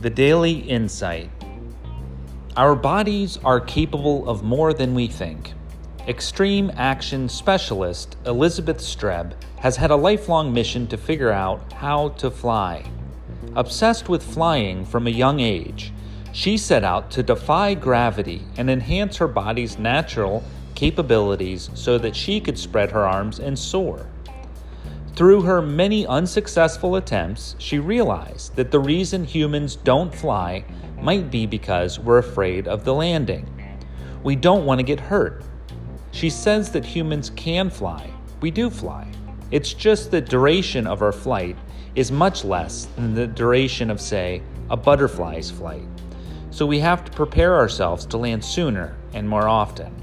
The Daily Insight Our bodies are capable of more than we think. Extreme action specialist Elizabeth Streb has had a lifelong mission to figure out how to fly. Obsessed with flying from a young age, she set out to defy gravity and enhance her body's natural capabilities so that she could spread her arms and soar. Through her many unsuccessful attempts, she realized that the reason humans don't fly might be because we're afraid of the landing. We don't want to get hurt. She says that humans can fly. We do fly. It's just that the duration of our flight is much less than the duration of, say, a butterfly's flight. So we have to prepare ourselves to land sooner and more often.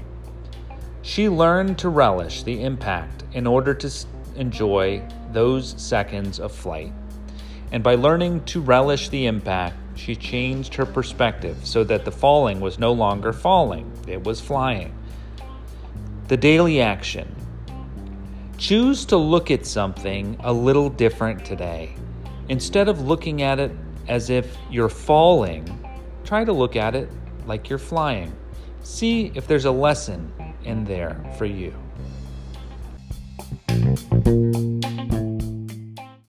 She learned to relish the impact in order to enjoy those seconds of flight. And by learning to relish the impact, she changed her perspective so that the falling was no longer falling, it was flying. The daily action Choose to look at something a little different today. Instead of looking at it as if you're falling, try to look at it like you're flying. See if there's a lesson in there for you. Música